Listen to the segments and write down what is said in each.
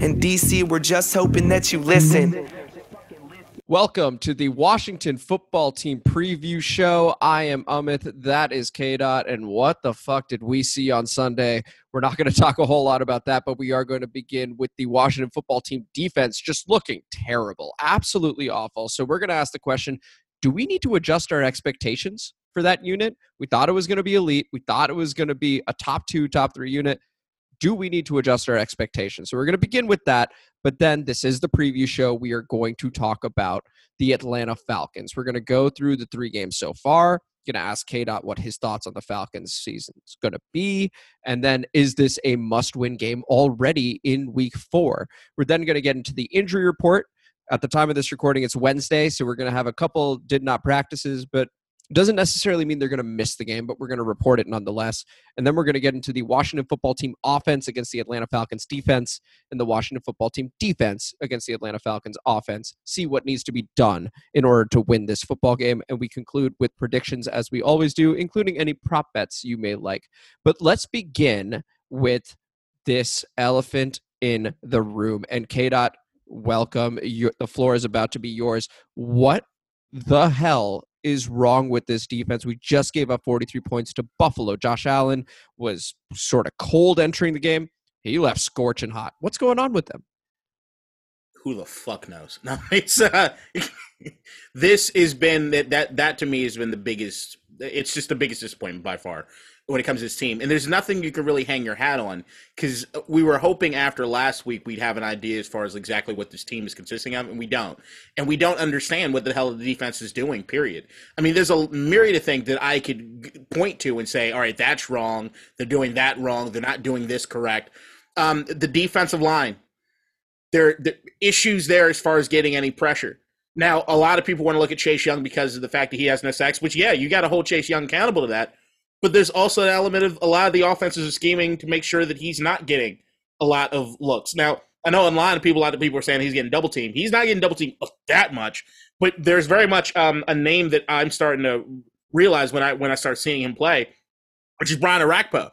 In DC, we're just hoping that you listen. Welcome to the Washington football team preview show. I am Amit. That is K Dot. And what the fuck did we see on Sunday? We're not going to talk a whole lot about that, but we are going to begin with the Washington football team defense just looking terrible, absolutely awful. So we're going to ask the question do we need to adjust our expectations for that unit? We thought it was going to be elite. We thought it was going to be a top two, top three unit do we need to adjust our expectations? So we're going to begin with that. But then this is the preview show. We are going to talk about the Atlanta Falcons. We're going to go through the three games so far. Going to ask K Dot what his thoughts on the Falcons season is going to be, and then is this a must-win game already in Week Four? We're then going to get into the injury report. At the time of this recording, it's Wednesday, so we're going to have a couple did not practices, but doesn't necessarily mean they're going to miss the game, but we're going to report it nonetheless. And then we're going to get into the Washington football team offense against the Atlanta Falcons defense and the Washington football team defense against the Atlanta Falcons offense. See what needs to be done in order to win this football game. And we conclude with predictions as we always do, including any prop bets you may like. But let's begin with this elephant in the room. And K. Dot, welcome. You, the floor is about to be yours. What the hell is wrong with this defense? We just gave up 43 points to Buffalo. Josh Allen was sort of cold entering the game. He left scorching hot. What's going on with them? Who the fuck knows? No, it's uh, this has been that that that to me has been the biggest. It's just the biggest disappointment by far when it comes to this team. And there's nothing you can really hang your hat on because we were hoping after last week we'd have an idea as far as exactly what this team is consisting of, and we don't. And we don't understand what the hell the defense is doing, period. I mean, there's a myriad of things that I could point to and say, all right, that's wrong. They're doing that wrong. They're not doing this correct. Um, the defensive line, there, the issues there as far as getting any pressure. Now, a lot of people want to look at Chase Young because of the fact that he has no sacks, which, yeah, you got to hold Chase Young accountable to that but there's also an element of a lot of the offenses are scheming to make sure that he's not getting a lot of looks. Now, I know online people, a lot of people are saying he's getting double teamed. He's not getting double teamed that much, but there's very much um, a name that I'm starting to realize when I when I start seeing him play, which is Brian Orakpo,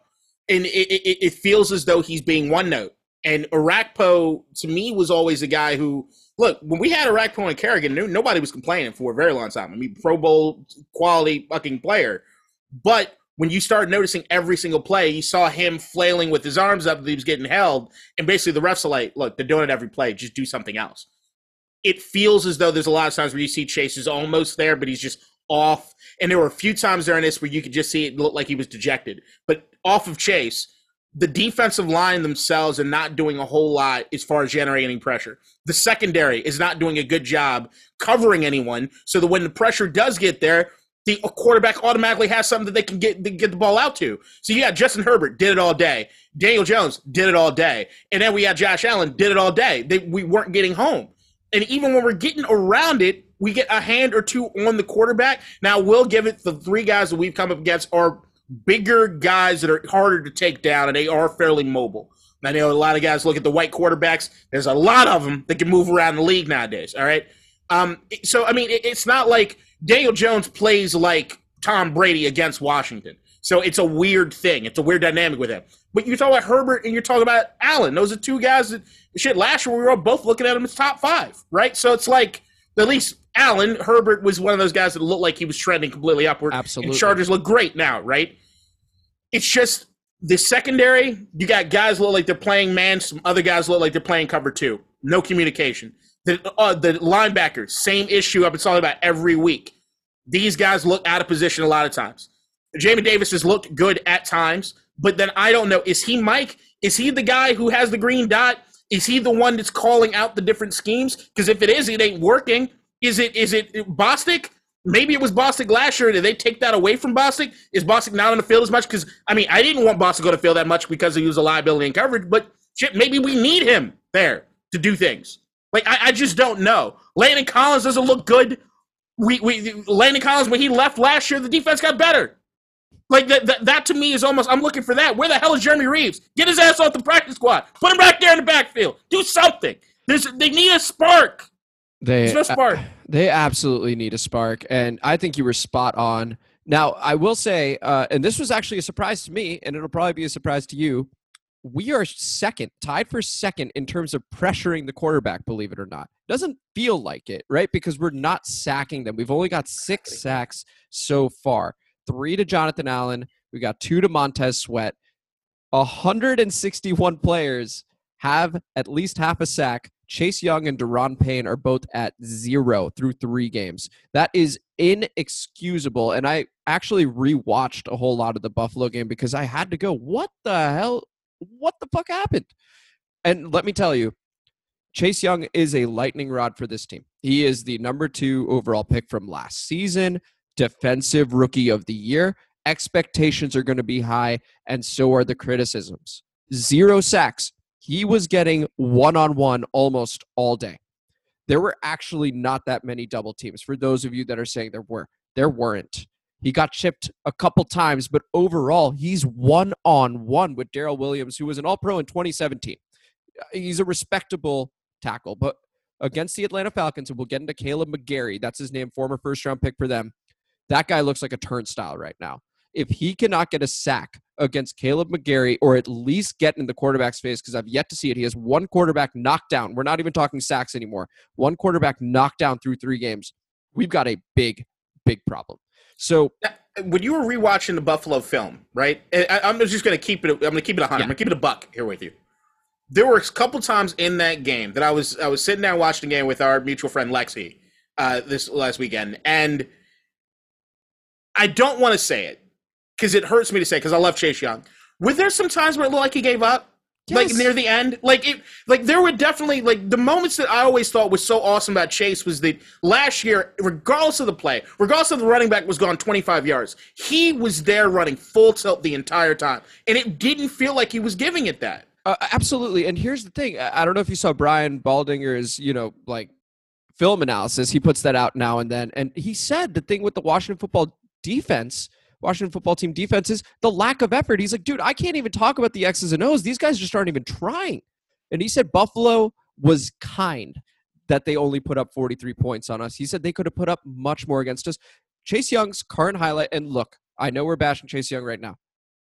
and it, it, it feels as though he's being one note. And Orakpo to me was always a guy who look when we had Orakpo and Kerrigan, nobody was complaining for a very long time. I mean, Pro Bowl quality fucking player, but when you start noticing every single play, you saw him flailing with his arms up, he was getting held, and basically the refs are like, "Look, they're doing it every play. Just do something else." It feels as though there's a lot of times where you see Chase is almost there, but he's just off. And there were a few times during this where you could just see it look like he was dejected. But off of Chase, the defensive line themselves are not doing a whole lot as far as generating pressure. The secondary is not doing a good job covering anyone, so that when the pressure does get there, the quarterback automatically has something that they can get get the ball out to. So yeah, Justin Herbert did it all day. Daniel Jones did it all day, and then we had Josh Allen did it all day. They, we weren't getting home, and even when we're getting around it, we get a hand or two on the quarterback. Now we'll give it the three guys that we've come up against are bigger guys that are harder to take down, and they are fairly mobile. I know a lot of guys look at the white quarterbacks. There's a lot of them that can move around the league nowadays. All right. Um, so I mean, it, it's not like Daniel Jones plays like Tom Brady against Washington. So it's a weird thing. It's a weird dynamic with him. But you talk about Herbert and you're talking about Allen. Those are two guys that shit. Last year we were all both looking at them as top five, right? So it's like at least Allen Herbert was one of those guys that looked like he was trending completely upward. Absolutely. And Chargers look great now, right? It's just the secondary. You got guys look like they're playing man. Some other guys look like they're playing cover two. No communication. The uh, the linebackers, same issue I've been talking about every week. These guys look out of position a lot of times. Jamin Davis has looked good at times, but then I don't know. Is he Mike? Is he the guy who has the green dot? Is he the one that's calling out the different schemes? Because if it is, it ain't working. Is it is it Bostic? Maybe it was Bostic last year. Did they take that away from Bostic? Is Bostic not on the field as much? Because I mean, I didn't want Bostic to go to field that much because he was a liability in coverage. But shit, maybe we need him there to do things. Like I, I just don't know. Landon Collins doesn't look good we we Landon Collins when he left last year, the defense got better. Like that, that, that to me is almost. I'm looking for that. Where the hell is Jeremy Reaves? Get his ass off the practice squad. Put him back there in the backfield. Do something. There's they need a spark. They no spark. Uh, they absolutely need a spark, and I think you were spot on. Now I will say, uh, and this was actually a surprise to me, and it'll probably be a surprise to you. We are second, tied for second in terms of pressuring the quarterback, believe it or not. Doesn't feel like it, right? Because we're not sacking them. We've only got six sacks so far three to Jonathan Allen. We got two to Montez Sweat. 161 players have at least half a sack. Chase Young and Da'Ron Payne are both at zero through three games. That is inexcusable. And I actually rewatched a whole lot of the Buffalo game because I had to go, what the hell? What the fuck happened? And let me tell you, Chase Young is a lightning rod for this team. He is the number two overall pick from last season, defensive rookie of the year. Expectations are going to be high, and so are the criticisms. Zero sacks, he was getting one on one almost all day. There were actually not that many double teams. For those of you that are saying there were, there weren't. He got chipped a couple times, but overall, he's one on one with Daryl Williams, who was an All Pro in 2017. Uh, he's a respectable tackle, but against the Atlanta Falcons, and we'll get into Kaleb McGary, that's his name, former first round pick for them. That guy looks like a turnstile right now if he cannot get a sack against Kaleb McGary or at least get in the quarterback's face, because I've yet to see it, he has one quarterback knocked down. We're not even talking sacks anymore. One quarterback knocked down through three games. We've got a big, big problem. So when you were rewatching the Buffalo film, right? I, am just going to keep it. I'm going to keep it a hundred. Yeah. I'm going to keep it a buck here with you. There were a couple times in that game that I was I was sitting there watching the game with our mutual friend Lexi uh, this last weekend, and I don't want to say it because it hurts me to say because I love Chase Young. Were there some times where it looked like he gave up? Yes. Like near the end, like it, like there were definitely like the moments that I always thought was so awesome about Chase was that last year, regardless of the play, regardless of the running back was gone 25 yards, he was there running full tilt the entire time, and it didn't feel like he was giving it that. Uh, absolutely, and here's the thing: I don't know if you saw Brian Baldinger's, you know, like film analysis. He puts that out now and then, and he said the thing with the Washington football defense Washington football team defense is the lack of effort. He's like, dude, I can't even talk about the X's and O's. These guys just aren't even trying. And he said Buffalo was kind that they only put up 43 points on us. He said they could have put up much more against us. Chase Young's current highlight, and look, I know we're bashing Chase Young right now.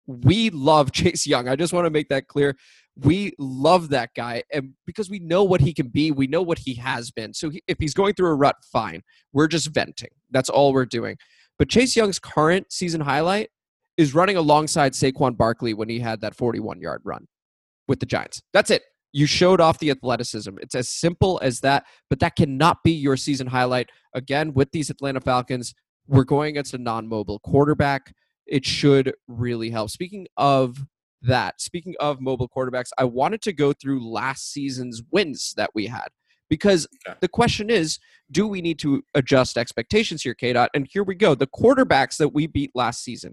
We love Chase Young. I just want to make that clear. We love that guy, and because we know what he can be, we know what he has been. So he, if he's going through a rut, fine. We're just venting. That's all we're doing. But Chase Young's current season highlight is running alongside Saquon Barkley when he had that 41 yard run with the Giants. That's it. You showed off the athleticism. It's as simple as that, but that cannot be your season highlight. Again, with these Atlanta Falcons, we're going against a non mobile quarterback. It should really help. Speaking of that, speaking of mobile quarterbacks, I wanted to go through last season's wins that we had because okay. the question is do we need to adjust expectations here k dot and here we go the quarterbacks that we beat last season.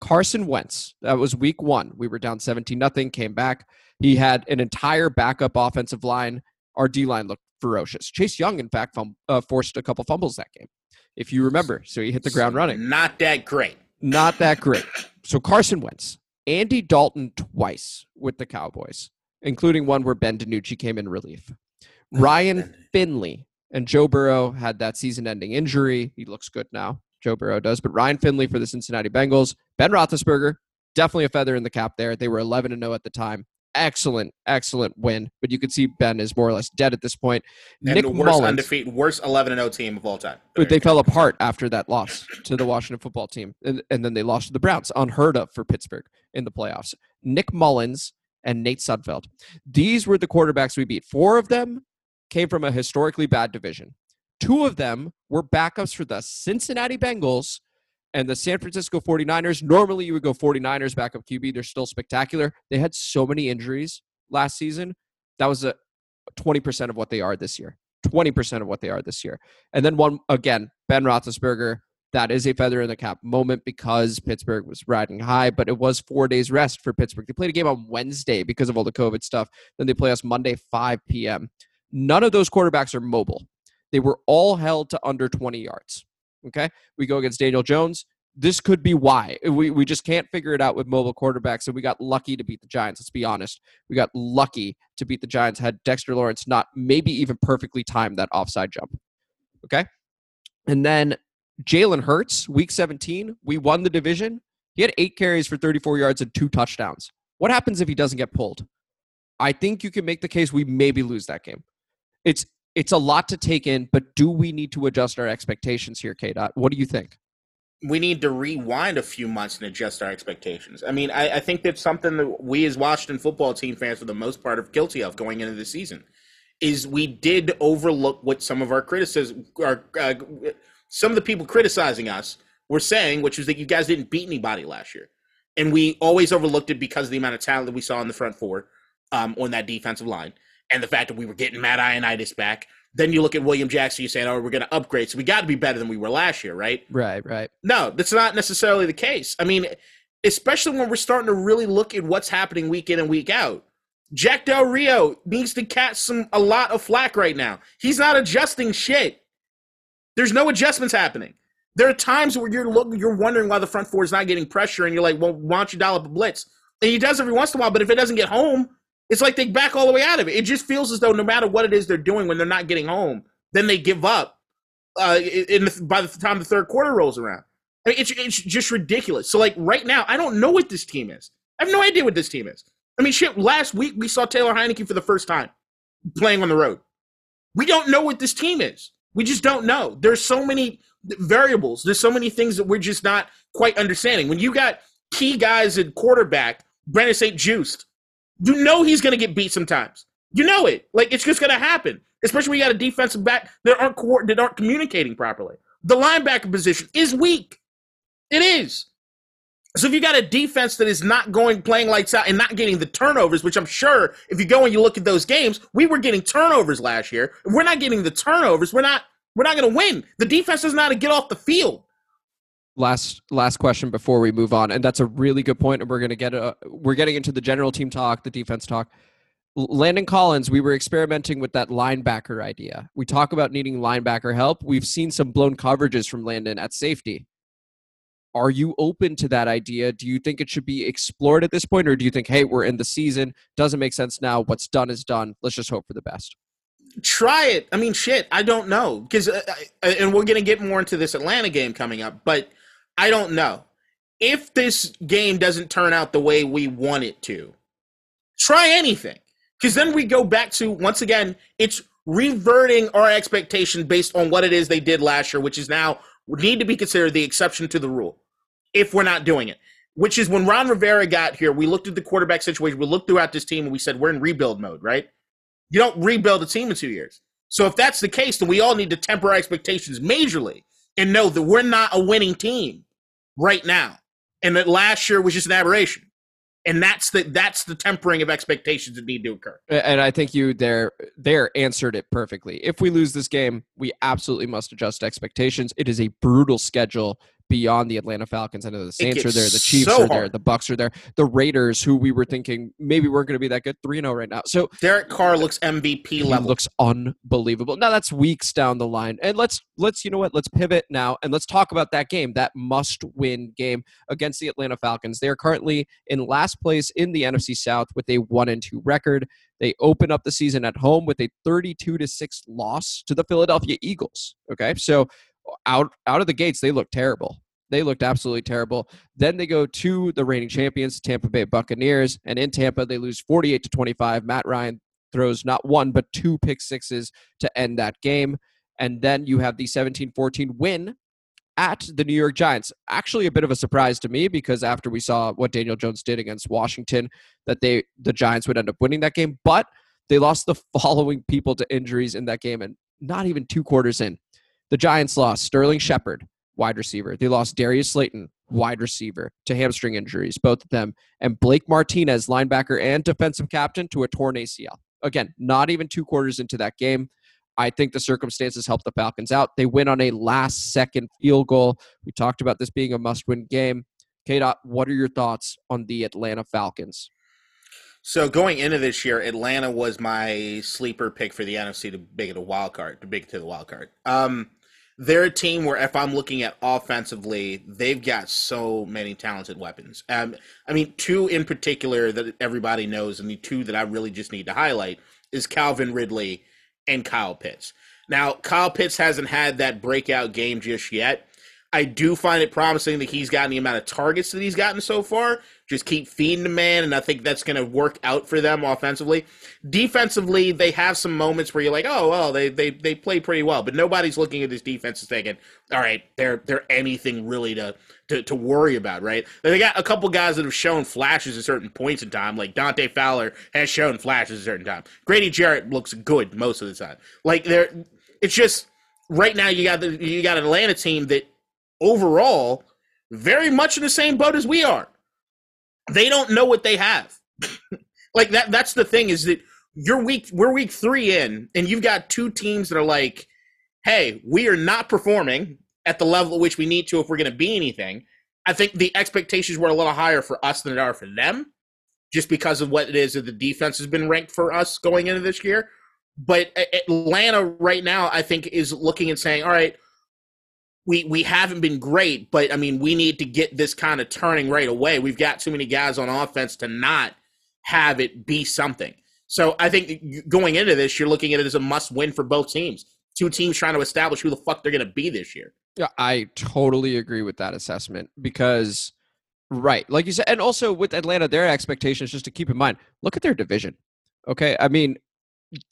Carson wentz that was week one. We were down 17 nothing came back. He had an entire backup offensive line. Our d line looked ferocious. Chase young in fact fum- uh, forced a couple fumbles that game if you remember. So he hit the ground running. Not that great. Not that great. So carson wentz andy dalton twice with the cowboys including one where ben DiNucci came in relief Ryan Finley and Joe Burrow had that season ending injury. He looks good now. Joe Burrow does. But Ryan Finley for the Cincinnati Bengals. Ben Roethlisberger, definitely a feather in the cap there. They were 11 0 at the time. Excellent, excellent win. But you can see Ben is more or less dead at this point. And Nick the worst Mullens, undefeated, worst 11 0 team of all time. But they fell apart after that loss to the Washington football team. And, and then they lost to the Browns. Unheard of for Pittsburgh in the playoffs. Nick Mullens and Nate Sudfeld. These were the quarterbacks we beat. Four of them came from a historically bad division. Two of them were backups for the Cincinnati Bengals and the San Francisco 49ers. Normally, you would go 49ers backup QB. They're still spectacular. They had so many injuries last season. That was a 20% of what they are this year. 20% of what they are this year. And then one, again, Ben Roethlisberger. That is a feather in the cap moment because Pittsburgh was riding high, but it was four days rest for Pittsburgh. They played a game on Wednesday because of all the COVID stuff. Then they play us Monday, 5 p.m. None of those quarterbacks are mobile. They were all held to under 20 yards. Okay. We go against Daniel Jones. This could be why. We, we just can't figure it out with mobile quarterbacks. And we got lucky to beat the Giants. Let's be honest. We got lucky to beat the Giants. Had Dexter Lawrence not maybe even perfectly timed that offside jump. Okay. And then Jalen Hurts, week 17, we won the division. He had eight carries for 34 yards and two touchdowns. What happens if he doesn't get pulled? I think you can make the case we maybe lose that game. It's it's a lot to take in, but do we need to adjust our expectations here, K. Dot? What do you think? we need to rewind a few months and adjust our expectations. I mean, I, I, think that's something that we as Washington football team fans, for the most part, are guilty of going into the season. Is we did overlook what some of our criticism, our uh, some of the people criticizing us were saying, which was that you guys didn't beat anybody last year, and we always overlooked it because of the amount of talent that we saw in the front four um, on that defensive line, and the fact that we were getting Matt Ioannidis back then you look at William Jackson, you're saying, oh, we're going to upgrade. So we got to be better than we were last year, right? Right, right. No, that's not necessarily the case. I mean, especially when we're starting to really look at what's happening week in and week out. Jack Del Rio needs to catch some a lot of flack right now. He's not adjusting shit. There's no adjustments happening. There are times where you're looking, you're wondering why the front four is not getting pressure, and you're like, well, why don't you dial up a blitz? And he does every once in a while, but if it doesn't get home, it's like they back all the way out of it. It just feels as though no matter what it is they're doing when they're not getting home, then they give up. Uh, in the, by the time the third quarter rolls around, I mean, it's it's just ridiculous. So like right now, I don't know what this team is. I have no idea what this team is. I mean, shit. Last week we saw Taylor Heinicke for the first time playing on the road. We don't know what this team is. We just don't know. There's so many variables. There's so many things that we're just not quite understanding. When you got key guys at quarterback, Brandon St-Juste, you know he's going to get beat sometimes. You know it. Like it's just going to happen. Especially when you got a defensive back that aren't that aren't communicating properly. The linebacker position is weak. It is. So if you got a defense that is not going playing lights out and not getting the turnovers, which I'm sure if you go and you look at those games, we were getting turnovers last year. We're not getting the turnovers, we're not we're not going to win. The defense know how to get off the field last last question before we move on and that's a really good point and we're going to get a, we're getting into the general team talk the defense talk. Landon collins we were experimenting with that linebacker idea. We talk about needing linebacker help. We've seen some blown coverages from landon at safety. Are you open to that idea? Do you think it should be explored at this point or do you think hey we're in the season doesn't make sense now what's done is done let's just hope for the best? Try it. I mean shit i don't know because uh, uh and we're going to get more into this atlanta game coming up but I don't know. If this game doesn't turn out the way we want it to, try anything. Because then we go back to, once again, it's reverting our expectation based on what it is they did last year, which is now need to be considered the exception to the rule if we're not doing it. Which is when Ron Rivera got here, we looked at the quarterback situation, we looked throughout this team, and we said, we're in rebuild mode, right? You don't rebuild a team in two years. So if that's the case, then we all need to temper our expectations majorly and know that we're not a winning team right now, and that last year was just an aberration. And that's the that's the tempering of expectations that need to occur. And I think you there there answered it perfectly. If we lose this game, we absolutely must adjust expectations. It is a brutal schedule beyond the Atlanta Falcons. I know the Saints are there, the Chiefs so are there, the Bucks are there, the Raiders, who we were thinking maybe weren't going to be that good, three zero oh right now. So Derek Carr looks uh, MVP level. Looks unbelievable. Now that's weeks down the line, and let's let's you know what? Let's pivot now and let's talk about that game, that must-win game against the Atlanta Falcons. They are currently in last place in the NFC South with a one and two record. They open up the season at home with a 32 to 6 loss to the Philadelphia Eagles. Okay. So out out of the gates, they look terrible. They looked absolutely terrible. Then they go to the reigning champions, Tampa Bay Buccaneers, and in Tampa they lose 48 to 25. Matt Ryan throws not one but two pick sixes to end that game. And then you have the 17-14 win at the New York Giants. Actually, a bit of a surprise to me because after we saw what Daniel Jones did against Washington, that they the Giants would end up winning that game. But they lost the following people to injuries in that game, and not even two quarters in. The Giants lost Sterling Shepard, wide receiver. They lost Darius Slayton, wide receiver, to hamstring injuries, both of them, and Blake Martinez, linebacker and defensive captain, to a torn ACL. Again, not even two quarters into that game. I think the circumstances helped the Falcons out. They win on a last second field goal. We talked about this being a must win game. K. Dot, what are your thoughts on the Atlanta Falcons? So going into this year, Atlanta was my sleeper pick for the NFC to make it a wild card, to make it to the wild card. Um, they're a team where if I'm looking at offensively, they've got so many talented weapons. Um, I mean, two in particular that everybody knows, and the two that I really just need to highlight is Calvin Ridley and Kyle Pitts. Now, Kyle Pitts hasn't had that breakout game just yet, I do find it promising that he's gotten the amount of targets that he's gotten so far. Just keep feeding the man, and I think that's going to work out for them offensively. Defensively, they have some moments where you're like, oh well, they they they play pretty well, but nobody's looking at this defense and thinking, all right, they're they're anything really to to, to worry about, right? They got a couple guys that have shown flashes at certain points in time, like Dante Fowler has shown flashes at certain time. Grady Jarrett looks good most of the time. Like they're, it's just right now you got the you got an Atlanta team that overall very much in the same boat as we are. They don't know what they have. like that that's the thing is that you're week we're week 3 in and you've got two teams that are like, "Hey, we are not performing at the level at which we need to if we're going to be anything." I think the expectations were a little higher for us than they are for them just because of what it is that the defense has been ranked for us going into this year. But Atlanta right now, I think, is looking and saying, all right, we we haven't been great, but I mean, we need to get this kind of turning right away. We've got too many guys on offense to not have it be something. So I think going into this, you're looking at it as a must win for both teams. Two teams trying to establish who the fuck they're going to be this year. Yeah, I totally agree with that assessment because, right, like you said, and also with Atlanta, their expectations, just to keep in mind, look at their division. Okay. I mean,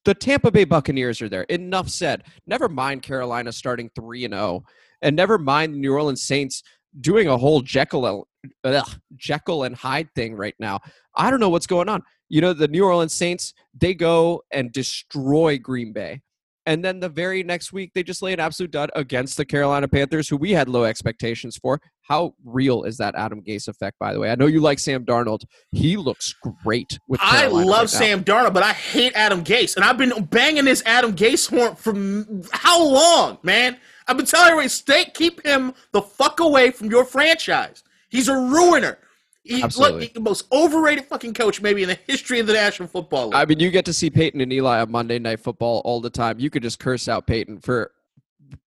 the Tampa Bay Buccaneers are there. Enough said. Never mind Carolina starting 3 and 0 and never mind the New Orleans Saints doing a whole Jekyll ugh, Jekyll and Hyde thing right now. I don't know what's going on. You know, the New Orleans Saints, they go and destroy Green Bay. And then the very next week, they just lay an absolute dud against the Carolina Panthers, who we had low expectations for. How real is that Adam Gase effect, by the way? I know you like Sam Darnold. He looks great with Carolina I love right Sam Darnold, but I hate Adam Gase. And I've been banging this Adam Gase horn for how long, man? I've been telling everybody, stay, keep him the fuck away from your franchise. He's a ruiner. He, Absolutely. Look, the most overrated fucking coach maybe in the history of the National Football League. I mean, you get to see Peyton and Eli on Monday Night Football all the time. You could just curse out Peyton for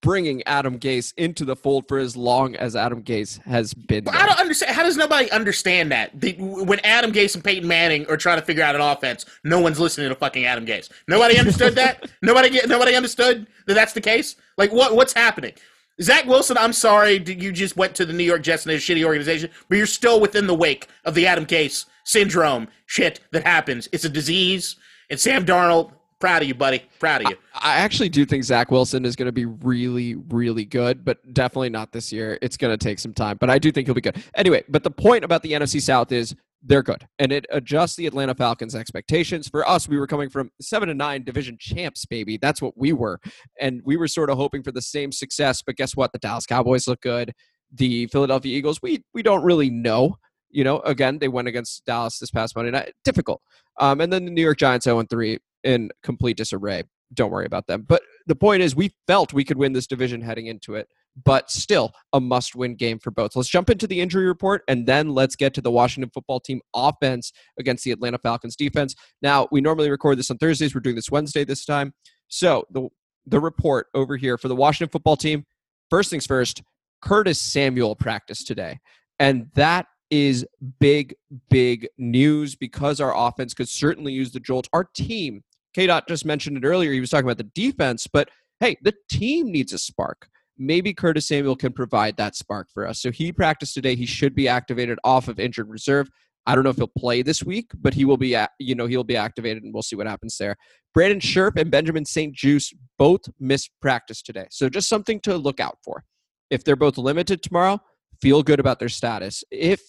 bringing Adam Gase into the fold for as long as Adam Gase has been. I don't understand. How does nobody understand that? The, when Adam Gase and Peyton Manning are trying to figure out an offense, no one's listening to fucking Adam Gase. Nobody understood that. nobody. Nobody understood that that's the case. Like what? What's happening? Zach Wilson, I'm sorry, you just went to the New York Jets and a shitty organization, but you're still within the wake of the Adam Gase syndrome shit that happens. It's a disease. And Sam Darnold, proud of you, buddy. Proud of you. I, I actually do think Zach Wilson is going to be really, really good, but definitely not this year. It's going to take some time, but I do think he'll be good. Anyway, but the point about the NFC South is they're good and it adjusts the atlanta falcons expectations for us we were coming from seven and nine division champs baby that's what we were and we were sort of hoping for the same success but guess what the dallas cowboys look good the philadelphia eagles we we don't really know you know again they went against dallas this past monday night difficult um, and then the new york giants 0 3 in complete disarray don't worry about them but the point is we felt we could win this division heading into it but still a must win game for both. Let's jump into the injury report and then let's get to the Washington football team offense against the Atlanta Falcons defense. Now, we normally record this on Thursdays. We're doing this Wednesday this time. So, the, the report over here for the Washington football team first things first, Curtis Samuel practiced today. And that is big, big news because our offense could certainly use the jolt. Our team, K. Dot just mentioned it earlier. He was talking about the defense, but hey, the team needs a spark maybe Curtis Samuel can provide that spark for us. So he practiced today. He should be activated off of injured reserve. I don't know if he'll play this week, but he will be, you know, he'll be activated, and we'll see what happens there. Brandon Scherff and Benjamin St-Juste both missed practice today, so just something to look out for. If they're both limited tomorrow, feel good about their status. If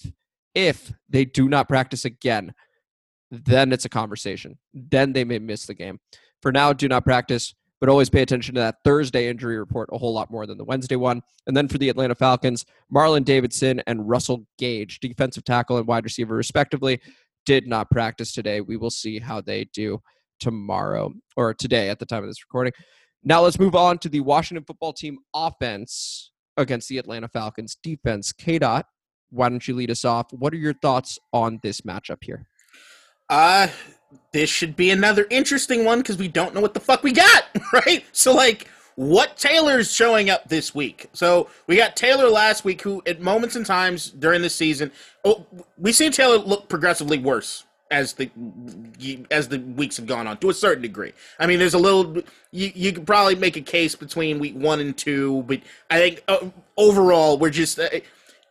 if they do not practice again, then it's a conversation. Then they may miss the game. For now, do not practice but always pay attention to that Thursday injury report a whole lot more than the Wednesday one. And then for the Atlanta Falcons, Marlon Davidson and Russell Gage, defensive tackle and wide receiver, respectively, did not practice today. We will see how they do tomorrow or today at the time of this recording. Now let's move on to the Washington football team offense against the Atlanta Falcons defense. K. Dot, why don't you lead us off? What are your thoughts on this matchup here? Uh this should be another interesting one because we don't know what the fuck we got, right? So, like, what Taylor's showing up this week? So we got Taylor last week, who at moments and times during the season, oh, we seen Taylor look progressively worse as the as the weeks have gone on to a certain degree. I mean, there's a little you you could probably make a case between week one and two, but I think uh, overall we're just uh,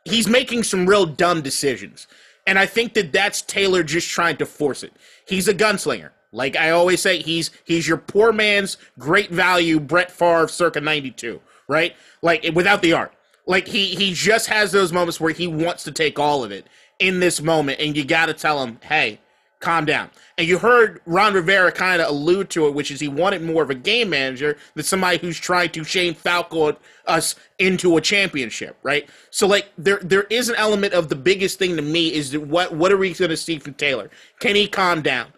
he's making some real dumb decisions, and I think that that's Taylor just trying to force it. He's a gunslinger. Like I always say, he's he's your poor man's great value Brett Favre circa '92, right? Like without the art. Like he he just has those moments where he wants to take all of it in this moment, and you got to tell him, hey, calm down. And you heard Ron Rivera kind of allude to it, which is he wanted more of a game manager than somebody who's trying to Shane Falco us into a championship, right? So like there there is an element of the biggest thing to me is what what are we going to see from Taylor? Can he calm down?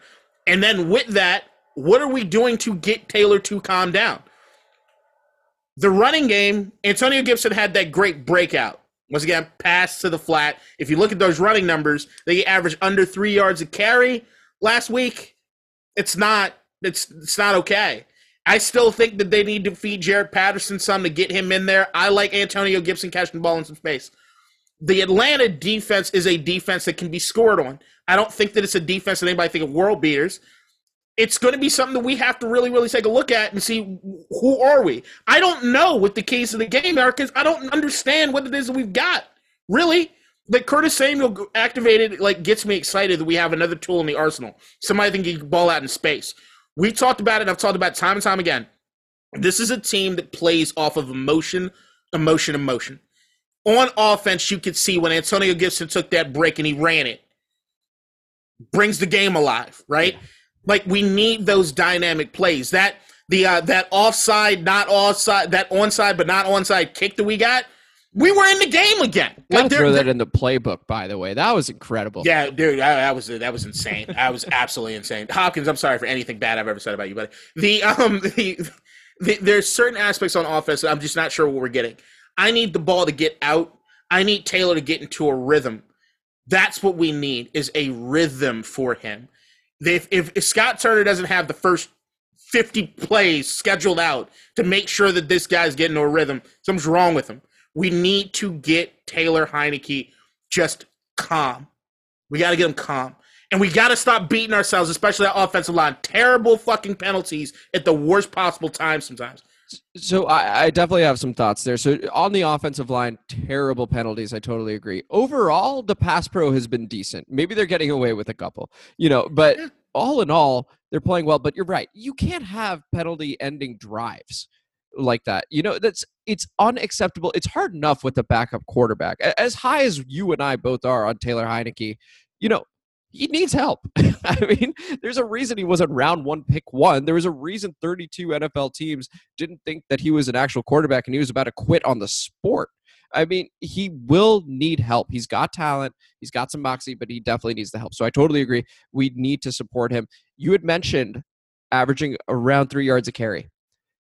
And then with that, what are we doing to get Taylor to calm down? The running game, Antonio Gibson had that great breakout. Once again, pass to the flat. If you look at those running numbers, they average under three yards a carry last week. It's not. It's it's not okay. I still think that they need to feed Jaret Patterson some to get him in there. I like Antonio Gibson catching the ball in some space. The Atlanta defense is a defense that can be scored on. I don't think that it's a defense that anybody think of world beaters it's going to be something that we have to really, really take a look at and see who are we. I don't know what the keys to the game are because I don't understand what it is that we've got. Really, like Curtis Samuel activated, like gets me excited that we have another tool in the arsenal. Somebody think he can ball out in space. We talked about it. I've talked about it time and time again. This is a team that plays off of emotion, emotion, emotion. On offense, you could see when Antonio Gibson took that break and he ran it, brings the game alive, right? Like we need those dynamic plays. That the uh, that offside, not offside, that onside but not onside kick that we got. We were in the game again. Like throw that in the playbook, by the way. That was incredible. Yeah, dude, I, that was that was insane. I was absolutely insane. Hopkins, I'm sorry for anything bad I've ever said about you, but the um the, the there's certain aspects on offense that I'm just not sure what we're getting. I need the ball to get out. I need Taylor to get into a rhythm. That's what we need is a rhythm for him. If, if, if Scott Turner doesn't have the first 50 plays scheduled out to make sure that this guy's getting a rhythm, something's wrong with him. We need to get Taylor Heinicke just calm. We got to get him calm. And we got to stop beating ourselves, especially that offensive line. Terrible fucking penalties at the worst possible time sometimes. So I, I, definitely have some thoughts there. So on the offensive line, terrible penalties. I totally agree. Overall, the pass pro has been decent. Maybe they're getting away with a couple, you know, but yeah. all in all, they're playing well. But you're right. You can't have penalty ending drives like that. You know, that's it's unacceptable. It's hard enough with the backup quarterback. As high as you and I both are on Taylor Heinicke, you know, he needs help. I mean, there's a reason he wasn't round one, pick one. There was a reason 32 NFL teams didn't think that he was an actual quarterback and he was about to quit on the sport. I mean, he will need help. He's got talent, he's got some moxie, but he definitely needs the help. So I totally agree. We need to support him. You had mentioned averaging around three yards a carry.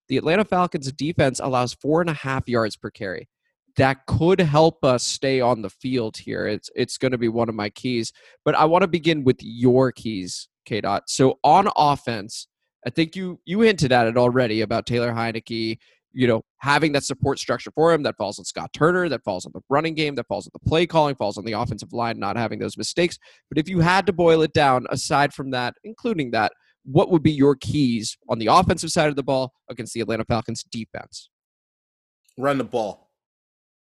The Atlanta Falcons defense allows four and a half yards per carry that could help us stay on the field here. It's it's going to be one of my keys. But I want to begin with your keys, K. Dot. So on offense, I think you you hinted at it already about Taylor Heinicke. You know, having that support structure for him that falls on Scott Turner, that falls on the running game, that falls on the play calling, falls on the offensive line, not having those mistakes. But if you had to boil it down, aside from that, including that, what would be your keys on the offensive side of the ball against the Atlanta Falcons defense? Run the ball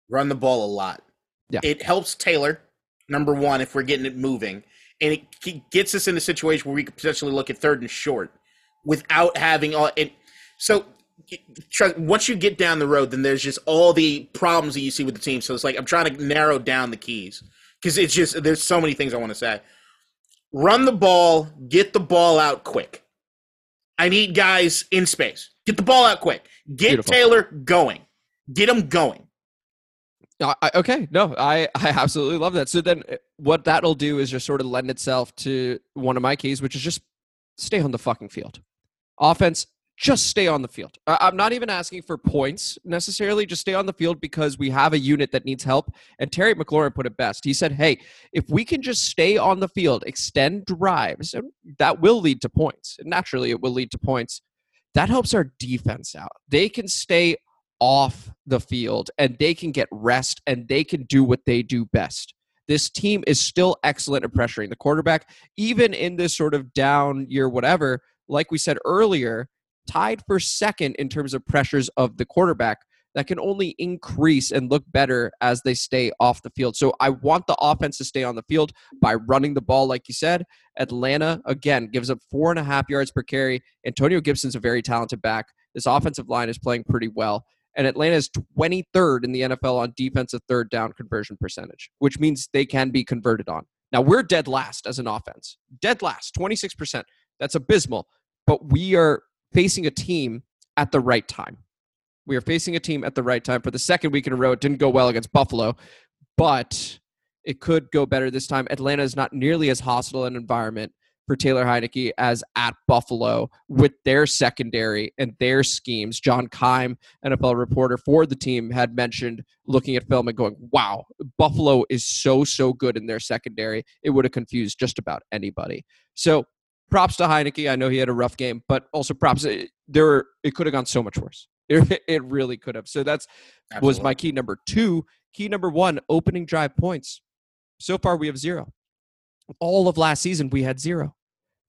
run the ball a lot. Yeah. It helps Taylor, number one, if we're getting it moving. And it gets us in a situation where we could potentially look at third and short without having all it. So once you get down the road, then there's just all the problems that you see with the team. So it's like I'm trying to narrow down the keys because it's just there's so many things I want to say. Run the ball, get the ball out quick. I need guys in space. Get the ball out quick. Get Beautiful. Taylor going. Get him going. I, okay, no, I, I absolutely love that. So then, eh, what that'll do is just sort of lend itself to one of my keys, which is just stay on the fucking field. Offense, just stay on the field. I'm not even asking for points necessarily. Just stay on the field because we have a unit that needs help. And Terry McLaurin put it best. He said, "Hey, if we can just stay on the field, extend drives, that will lead to points. Naturally, it will lead to points. That helps our defense out. They can stay off the field and they can get rest and they can do what they do best. This team is still excellent at pressuring the quarterback, even in this sort of down year, whatever. Like we said earlier, tied for second in terms of pressures of the quarterback that can only increase and look better as they stay off the field. So I want the offense to stay on the field by running the ball, like you said. Atlanta, again, gives up four and a half yards per carry. Antonio Gibson's a very talented back. This offensive line is playing pretty well. And Atlanta is 23rd in the NFL on defensive third down conversion percentage, which means they can be converted on. Now, we're dead last as an offense. Dead last, 26%. That's abysmal. But we are facing a team at the right time. We are facing a team at the right time for the second week in a row. It didn't go well against Buffalo, but it could go better this time. Atlanta is not nearly as hostile an environment for Taylor Heinicke as at Buffalo with their secondary and their schemes. John Keim, NFL reporter for the team, had mentioned looking at film and going, wow, Buffalo is so, so good in their secondary. It would have confused just about anybody. So props to Heinicke. I know he had a rough game, but also props. Eh, there, it could have gone so much worse. It, it really could have. So that's Absolutely. was my key number two. Key number one: opening drive points. So far, we have zero. All of last season, we had zero.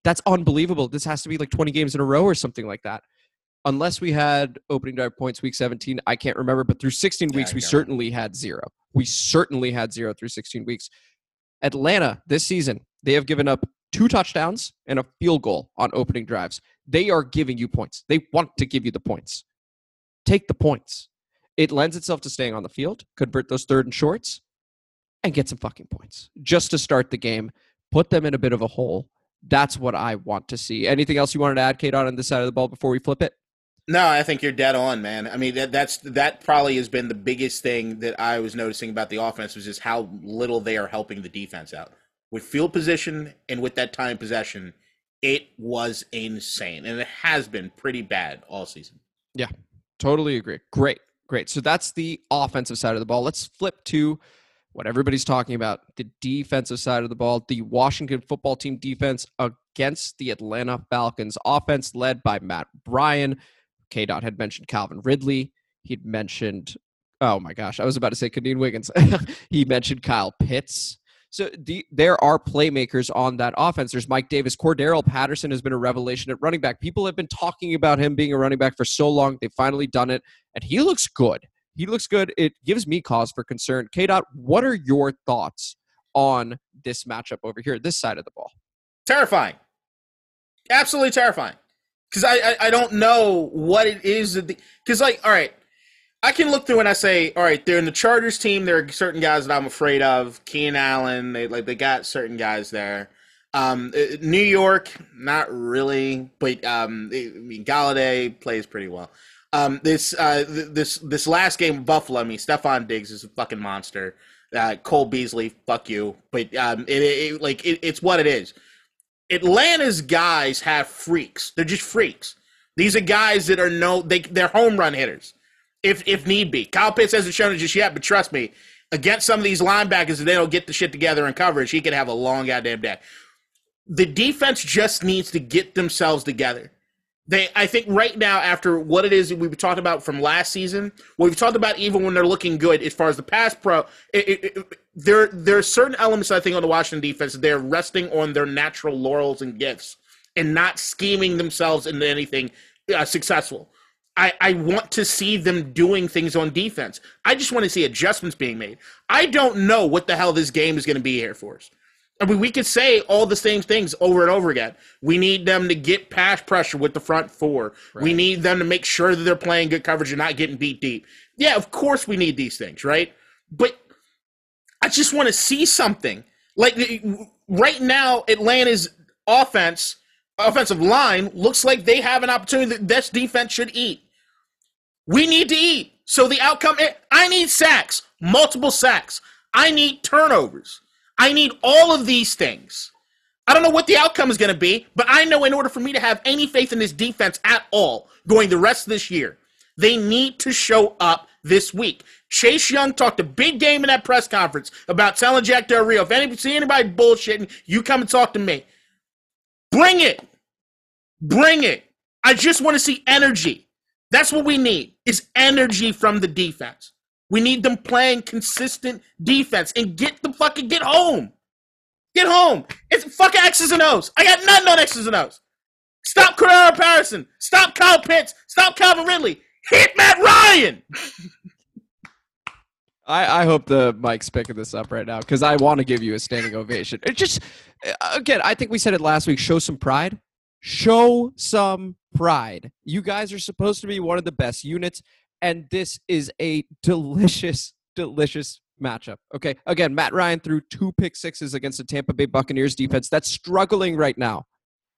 That's unbelievable. This has to be like 20 games in a row or something like that. Unless we had opening drive points week 17, I can't remember, but through 16 weeks, we certainly had zero. We certainly had zero through 16 weeks. Atlanta this season, they have given up two touchdowns and a field goal on opening drives. They are giving you points. They want to give you the points. Take the points. It lends itself to staying on the field, convert those third and shorts, and get some fucking points just to start the game, put them in a bit of a hole. That's what I want to see. Anything else you wanted to add, Kate, on this side of the ball before we flip it? No, I think you're dead on, man. I mean, that, that's that probably has been the biggest thing that I was noticing about the offense was just how little they are helping the defense out with field position and with that time possession. It was insane, and it has been pretty bad all season. Yeah, totally agree. Great, great. So that's the offensive side of the ball. Let's flip to what everybody's talking about the defensive side of the ball, the Washington football team defense against the Atlanta Falcons offense led by Matt Ryan. K. Dot had mentioned Calvin Ridley. He'd mentioned, oh my gosh, I was about to say Kadeen Wiggins. he mentioned Kyle Pitts. So the, there are playmakers on that offense. There's Mike Davis. Cordarrelle Patterson has been a revelation at running back. People have been talking about him being a running back for so long. They've finally done it, and he looks good. He looks good. It gives me cause for concern. K. Dot, what are your thoughts on this matchup over here, this side of the ball? Terrifying. Absolutely terrifying. Because I, I, I don't know what it is. Because like, all right I can look through and I say, all right, they're in the Chargers team. There are certain guys that I'm afraid of. Keenan Allen, they like they got certain guys there. Um, uh, New York, not really, but um, I mean Golladay plays pretty well. Um, this uh, this this last game Buffalo, I mean Stefon Diggs is a fucking monster. Uh, Cole Beasley, fuck you. But um, it, it like it, it's what it is. Atlanta's guys have freaks. They're just freaks. These are guys that are no they they're home run hitters if if need be. Kyle Pitts hasn't shown it just yet, but trust me, against some of these linebackers, if they don't get the shit together in coverage, he could have a long goddamn day. The defense just needs to get themselves together. They, I think, right now, after what it is we've talked about from last season, what we've talked about, even when they're looking good as far as the pass pro, it, it, it, there there are certain elements I think on the Washington defense they're resting on their natural laurels and gifts and not scheming themselves into anything uh, successful. I, I want to see them doing things on defense. I just want to see adjustments being made. I don't know what the hell this game is going to be here for us. I mean, we could say all the same things over and over again. We need them to get pass pressure with the front four. Right. We need them to make sure that they're playing good coverage and not getting beat deep. Yeah, of course we need these things, right? But I just want to see something. Like right now, Atlanta's offense, offensive line looks like they have an opportunity that this defense should eat. We need to eat. So the outcome, eh, I need sacks, multiple sacks. I need turnovers. I need all of these things. I don't know what the outcome is going to be, but I know in order for me to have any faith in this defense at all going the rest of this year, they need to show up this week. Chase Young talked a big game in that press conference about telling Jack Del Rio, if anybody see anybody bullshitting, you come and talk to me. Bring it. Bring it. I just want to see energy. That's what we need is energy from the defense. We need them playing consistent defense and get the fucking get home. Get home. It's fucking X's and O's. I got nothing on X's and O's. Stop Cordarrelle Patterson. Stop Kyle Pitts. Stop Calvin Ridley. Hit Matt Ryan. I, I hope the mic's picking this up right now because I want to give you a standing ovation. It just, uh, again, I think we said it last week. Show some pride. Show some pride. You guys are supposed to be one of the best units, and this is a delicious, delicious matchup. Okay. Again, Matt Ryan threw two pick sixes against the Tampa Bay Buccaneers defense that's struggling right now.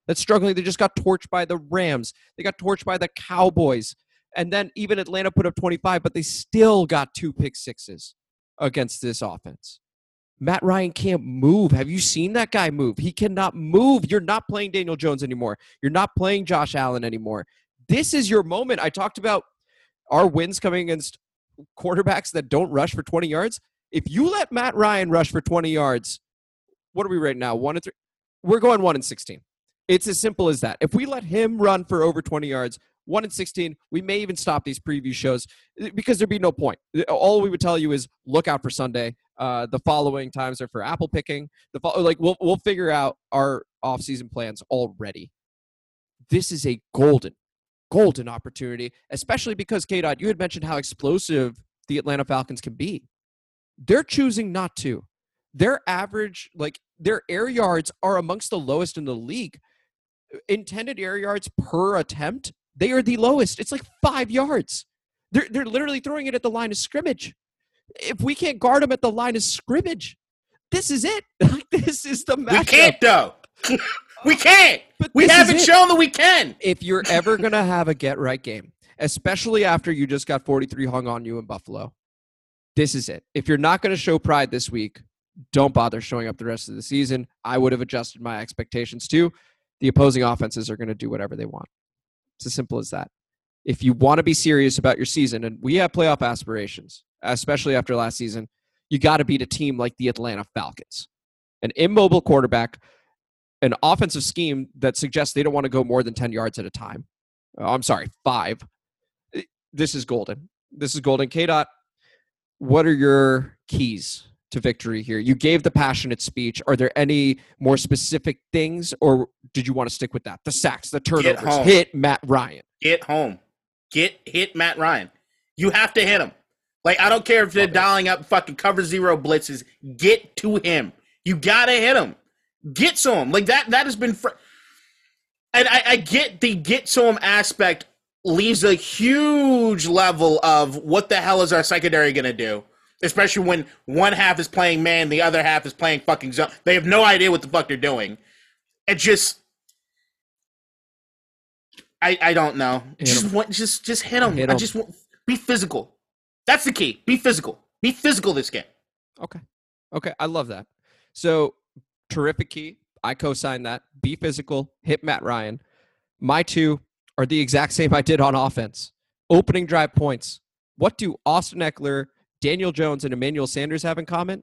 That's struggling. They just got torched by the Rams. They got torched by the Cowboys. And then even Atlanta put up 25, but they still got two pick sixes against this offense. Matt Ryan can't move. Have you seen that guy move? He cannot move. You're not playing Daniel Jones anymore. You're not playing Josh Allen anymore. This is your moment. I talked about our wins coming against quarterbacks that don't rush for 20 yards. If you let Matt Ryan rush for 20 yards, what are we right now? One and three. We're going one and 16. It's as simple as that. If we let him run for over 20 yards, one and 16, we may even stop these preview shows eh, because there'd be no point. Eh, all we would tell you is look out for Sunday. Uh, the following times are for apple picking. The fo- like we'll we'll figure out our off-season plans already. This is a golden, golden opportunity, especially because K. Dot, you had mentioned how explosive the Atlanta Falcons can be. They're choosing not to. Their average, like their air yards, are amongst the lowest in the league. Intended air yards per attempt they are the lowest. It's like five yards. They're, they're literally throwing it at the line of scrimmage. If we can't guard them at the line of scrimmage, this is it. this is the matchup. We can't, though. we can't. But we haven't shown that we can. If you're ever going to have a get right game, especially after you just got 43 hung on you in Buffalo, this is it. If you're not going to show pride this week, don't bother showing up the rest of the season. I would have adjusted my expectations too. The opposing offenses are going to do whatever they want. It's as simple as that. If you want to be serious about your season, and we have playoff aspirations, especially after last season, you got to beat a team like the Atlanta Falcons. An immobile quarterback, an offensive scheme that suggests they don't want to go more than 10 yards at a time. Oh, I'm sorry, five. This is golden. This is golden. K. Dot, what are your keys to victory here? You gave the passionate speech. Are there any more specific things, or did you want to stick with that? The sacks, the turnovers, hit Matt Ryan. Get home. Get hit Matt Ryan. You have to hit him. Like I don't care if they're Love it. dialing up fucking cover zero blitzes. Get to him. You gotta hit him. Get to him. Like that. That has been. Fr- and I, I get the get to him aspect leaves a huge level of what the hell is our secondary gonna do. Especially when one half is playing man, the other half is playing fucking zone. They have no idea what the fuck they're doing. It just I, I don't know. Hit just 'em. want, just just hit them. I just want be physical. That's the key. Be physical. Be physical this game. Okay. Okay. I love that. So terrific key. I co-sign that. Be physical. Hit Matt Ryan. My two are the exact same I did on offense. Opening drive points. What do Austin Ekeler, Daniel Jones, and Emmanuel Sanders have in common?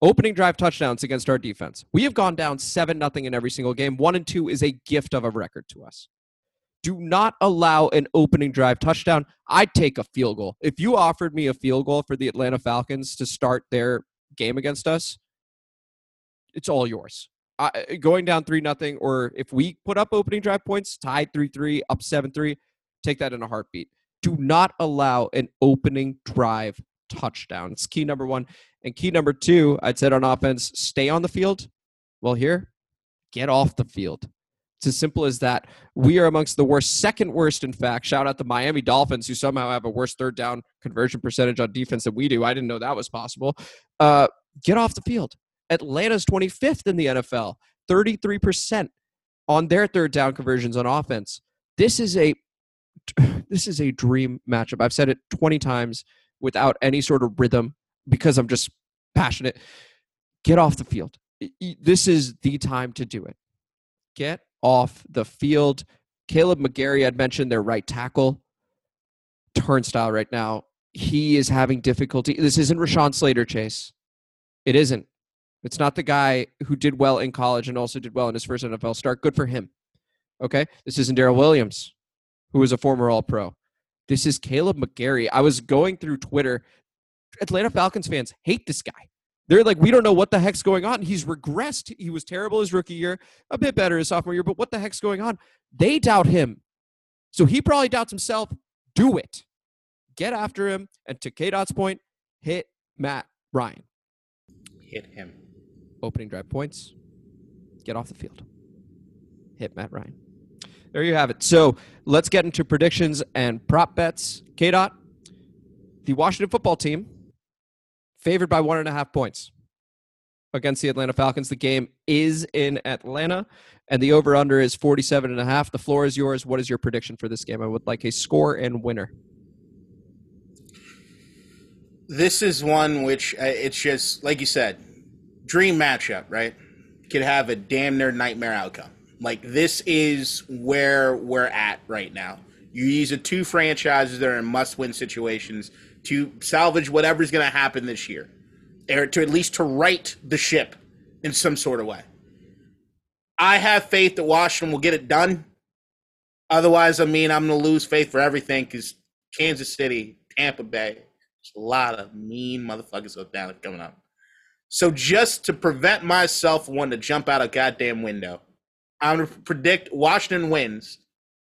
Opening drive touchdowns against our defense. We have gone down 7 nothing in every single game. 1 and 2 is a gift of a record to us. Do not allow an opening drive touchdown. I'd take a field goal. If you offered me a field goal for the Atlanta Falcons to start their game against us, it's all yours. I, going down three nothing, or if we put up opening drive points, tied three three, up seven three, take that in a heartbeat. Do not allow an opening drive touchdown. It's key number one, and key number two. I'd said on offense, stay on the field. Well, here, get off the field. It's as simple as that. We are amongst the worst, second worst, in fact. Shout out the Miami Dolphins, who somehow have a worse third down conversion percentage on defense than we do. I didn't know that was possible. Uh, get off the field. Atlanta's 25th in the NFL, 33% on their third down conversions on offense. This is a this is a dream matchup. I've said it 20 times without any sort of rhythm because I'm just passionate. Get off the field. This is the time to do it. Get off the field. Kaleb McGary had mentioned their right tackle turnstile right now. He is having difficulty. This isn't Rashawn Slater, Chase. It isn't. It's not the guy who did well in college and also did well in his first NFL start. Good for him. Okay. This isn't Daryl Williams, who was a former All Pro. This is Kaleb McGary. I was going through Twitter. Atlanta Falcons fans hate this guy. They're like, we don't know what the heck's going on. He's regressed. He was terrible his rookie year, a bit better his sophomore year, but what the heck's going on? They doubt him. So he probably doubts himself. Do it. Get after him. And to K Dot's point, hit Matt Ryan. Hit him. Opening drive points. Get off the field. Hit Matt Ryan. There you have it. So let's get into predictions and prop bets. K Dot, the Washington football team favored by one and a half points against the Atlanta Falcons. The game is in Atlanta, and the over under is 47 and a half. The floor is yours. What is your prediction for this game? I would like a score and winner. This is one which uh, it's just, like you said, dream matchup, right? Could have a damn near nightmare outcome. Like, this is where we're at right now. You use the two franchises that are in must win situations to salvage whatever's going to happen this year, or to at least to right the ship in some sort of way. I have faith that Washington will get it done. Otherwise, I mean, I'm going to lose faith for everything because Kansas City, Tampa Bay, there's a lot of mean motherfuckers down coming up. So just to prevent myself wanting to jump out a goddamn window, I'm to predict Washington wins.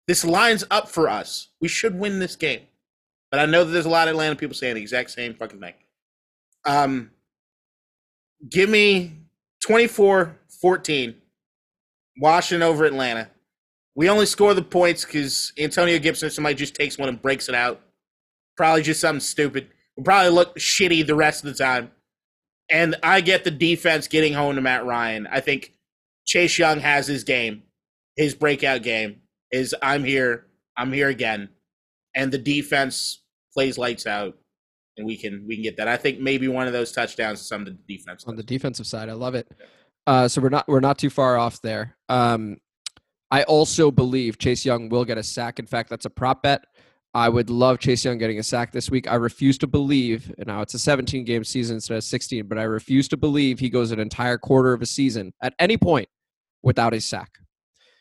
This lines up for us. We should win this game. But I know that there's a lot of Atlanta people saying the exact same fucking thing. Um, give me 24 14, Washington over Atlanta. We only score the points because Antonio Gibson, somebody just takes one and breaks it out. Probably just something stupid. We'll probably look shitty the rest of the time. And I get the defense getting home to Matt Ryan. I think Chase Young has his game, his breakout game is I'm here, I'm here again. And the defense plays lights out, and we can we can get that. I think maybe one of those touchdowns is on the defense. On the defensive side, I love it. Uh, so we're not we're not too far off there. Um, I also believe Chase Young will get a sack. In fact, that's a prop bet. I would love Chase Young getting a sack this week. I refuse to believe, and now it's a 17 game season instead of 16, but I refuse to believe he goes an entire quarter of a season at any point without a sack.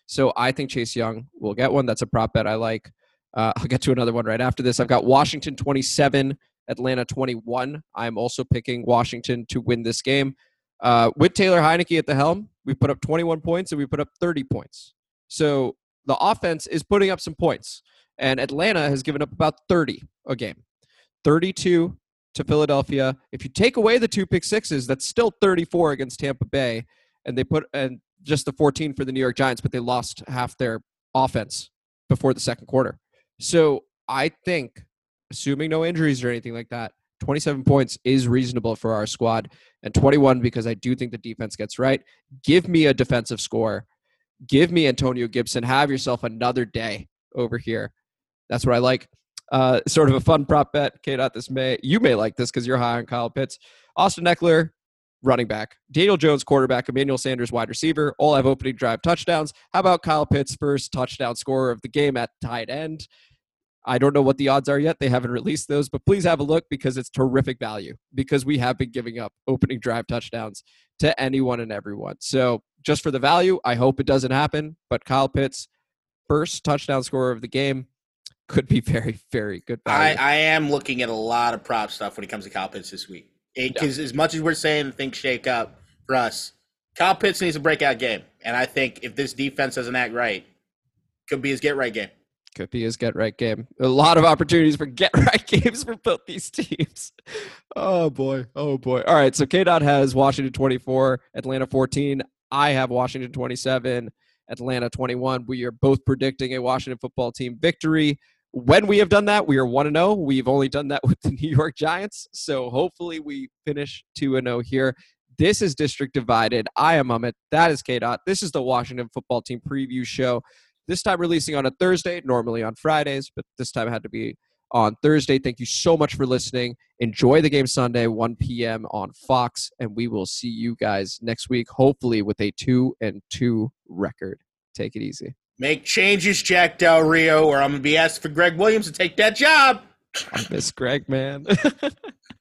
So I think Chase Young will get one. That's a prop bet I like. Uh, I'll get to another one right after this. I've got Washington 27, Atlanta 21. I'm also picking Washington to win this game. Uh, with Taylor Heinicke at the helm, we put up 21 points and we put up 30 points. So the offense is putting up some points. And Atlanta has given up about 30 a game. 32 to Philadelphia. If you take away the two pick sixes, that's still 34 against Tampa Bay. And they put and just the 14 for the New York Giants, but they lost half their offense before the second quarter. So I think, assuming no injuries or anything like that, 27 points is reasonable for our squad, and 21 because I do think the defense gets right. Give me a defensive score. Give me Antonio Gibson. Have yourself another day over here. That's what I like. Uh, sort of a fun prop bet. K. Dot this may you may like this because you're high on Kyle Pitts. Austin Ekeler, running back. Daniel Jones, quarterback. Emmanuel Sanders, wide receiver. All have opening drive touchdowns. How about Kyle Pitts, first touchdown scorer of the game at tight end? I don't know what the odds are yet. They haven't released those, but please have a look because it's terrific value because we have been giving up opening drive touchdowns to anyone and everyone. So just for the value, I hope it doesn't happen. But Kyle Pitts, first touchdown scorer of the game, could be very, very good value. I, I am looking at a lot of prop stuff when it comes to Kyle Pitts this week. Because yeah. as much as we're saying things shake up for us, Kyle Pitts needs a breakout game. And I think if this defense doesn't act right, could be his get right game. Could be his get right game. A lot of opportunities for get right games for both these teams. Oh boy. Oh boy. All right. So K Dot has Washington 24, Atlanta 14. I have Washington 27, Atlanta 21. We are both predicting a Washington football team victory. When we have done that, we are 1 0. We've only done that with the New York Giants. So hopefully we finish 2 0 here. This is District Divided. I am Amit. That is K Dot. This is the Washington football team preview show. This time releasing on a Thursday, normally on Fridays, but this time had to be on Thursday. Thank you so much for listening. Enjoy the game Sunday, 1 p.m. on Fox, and we will see you guys next week, hopefully with a two and two record. Take it easy. Make changes, Jack Del Rio, or I'm gonna be asked for Gregg Williams to take that job. I miss Gregg, man.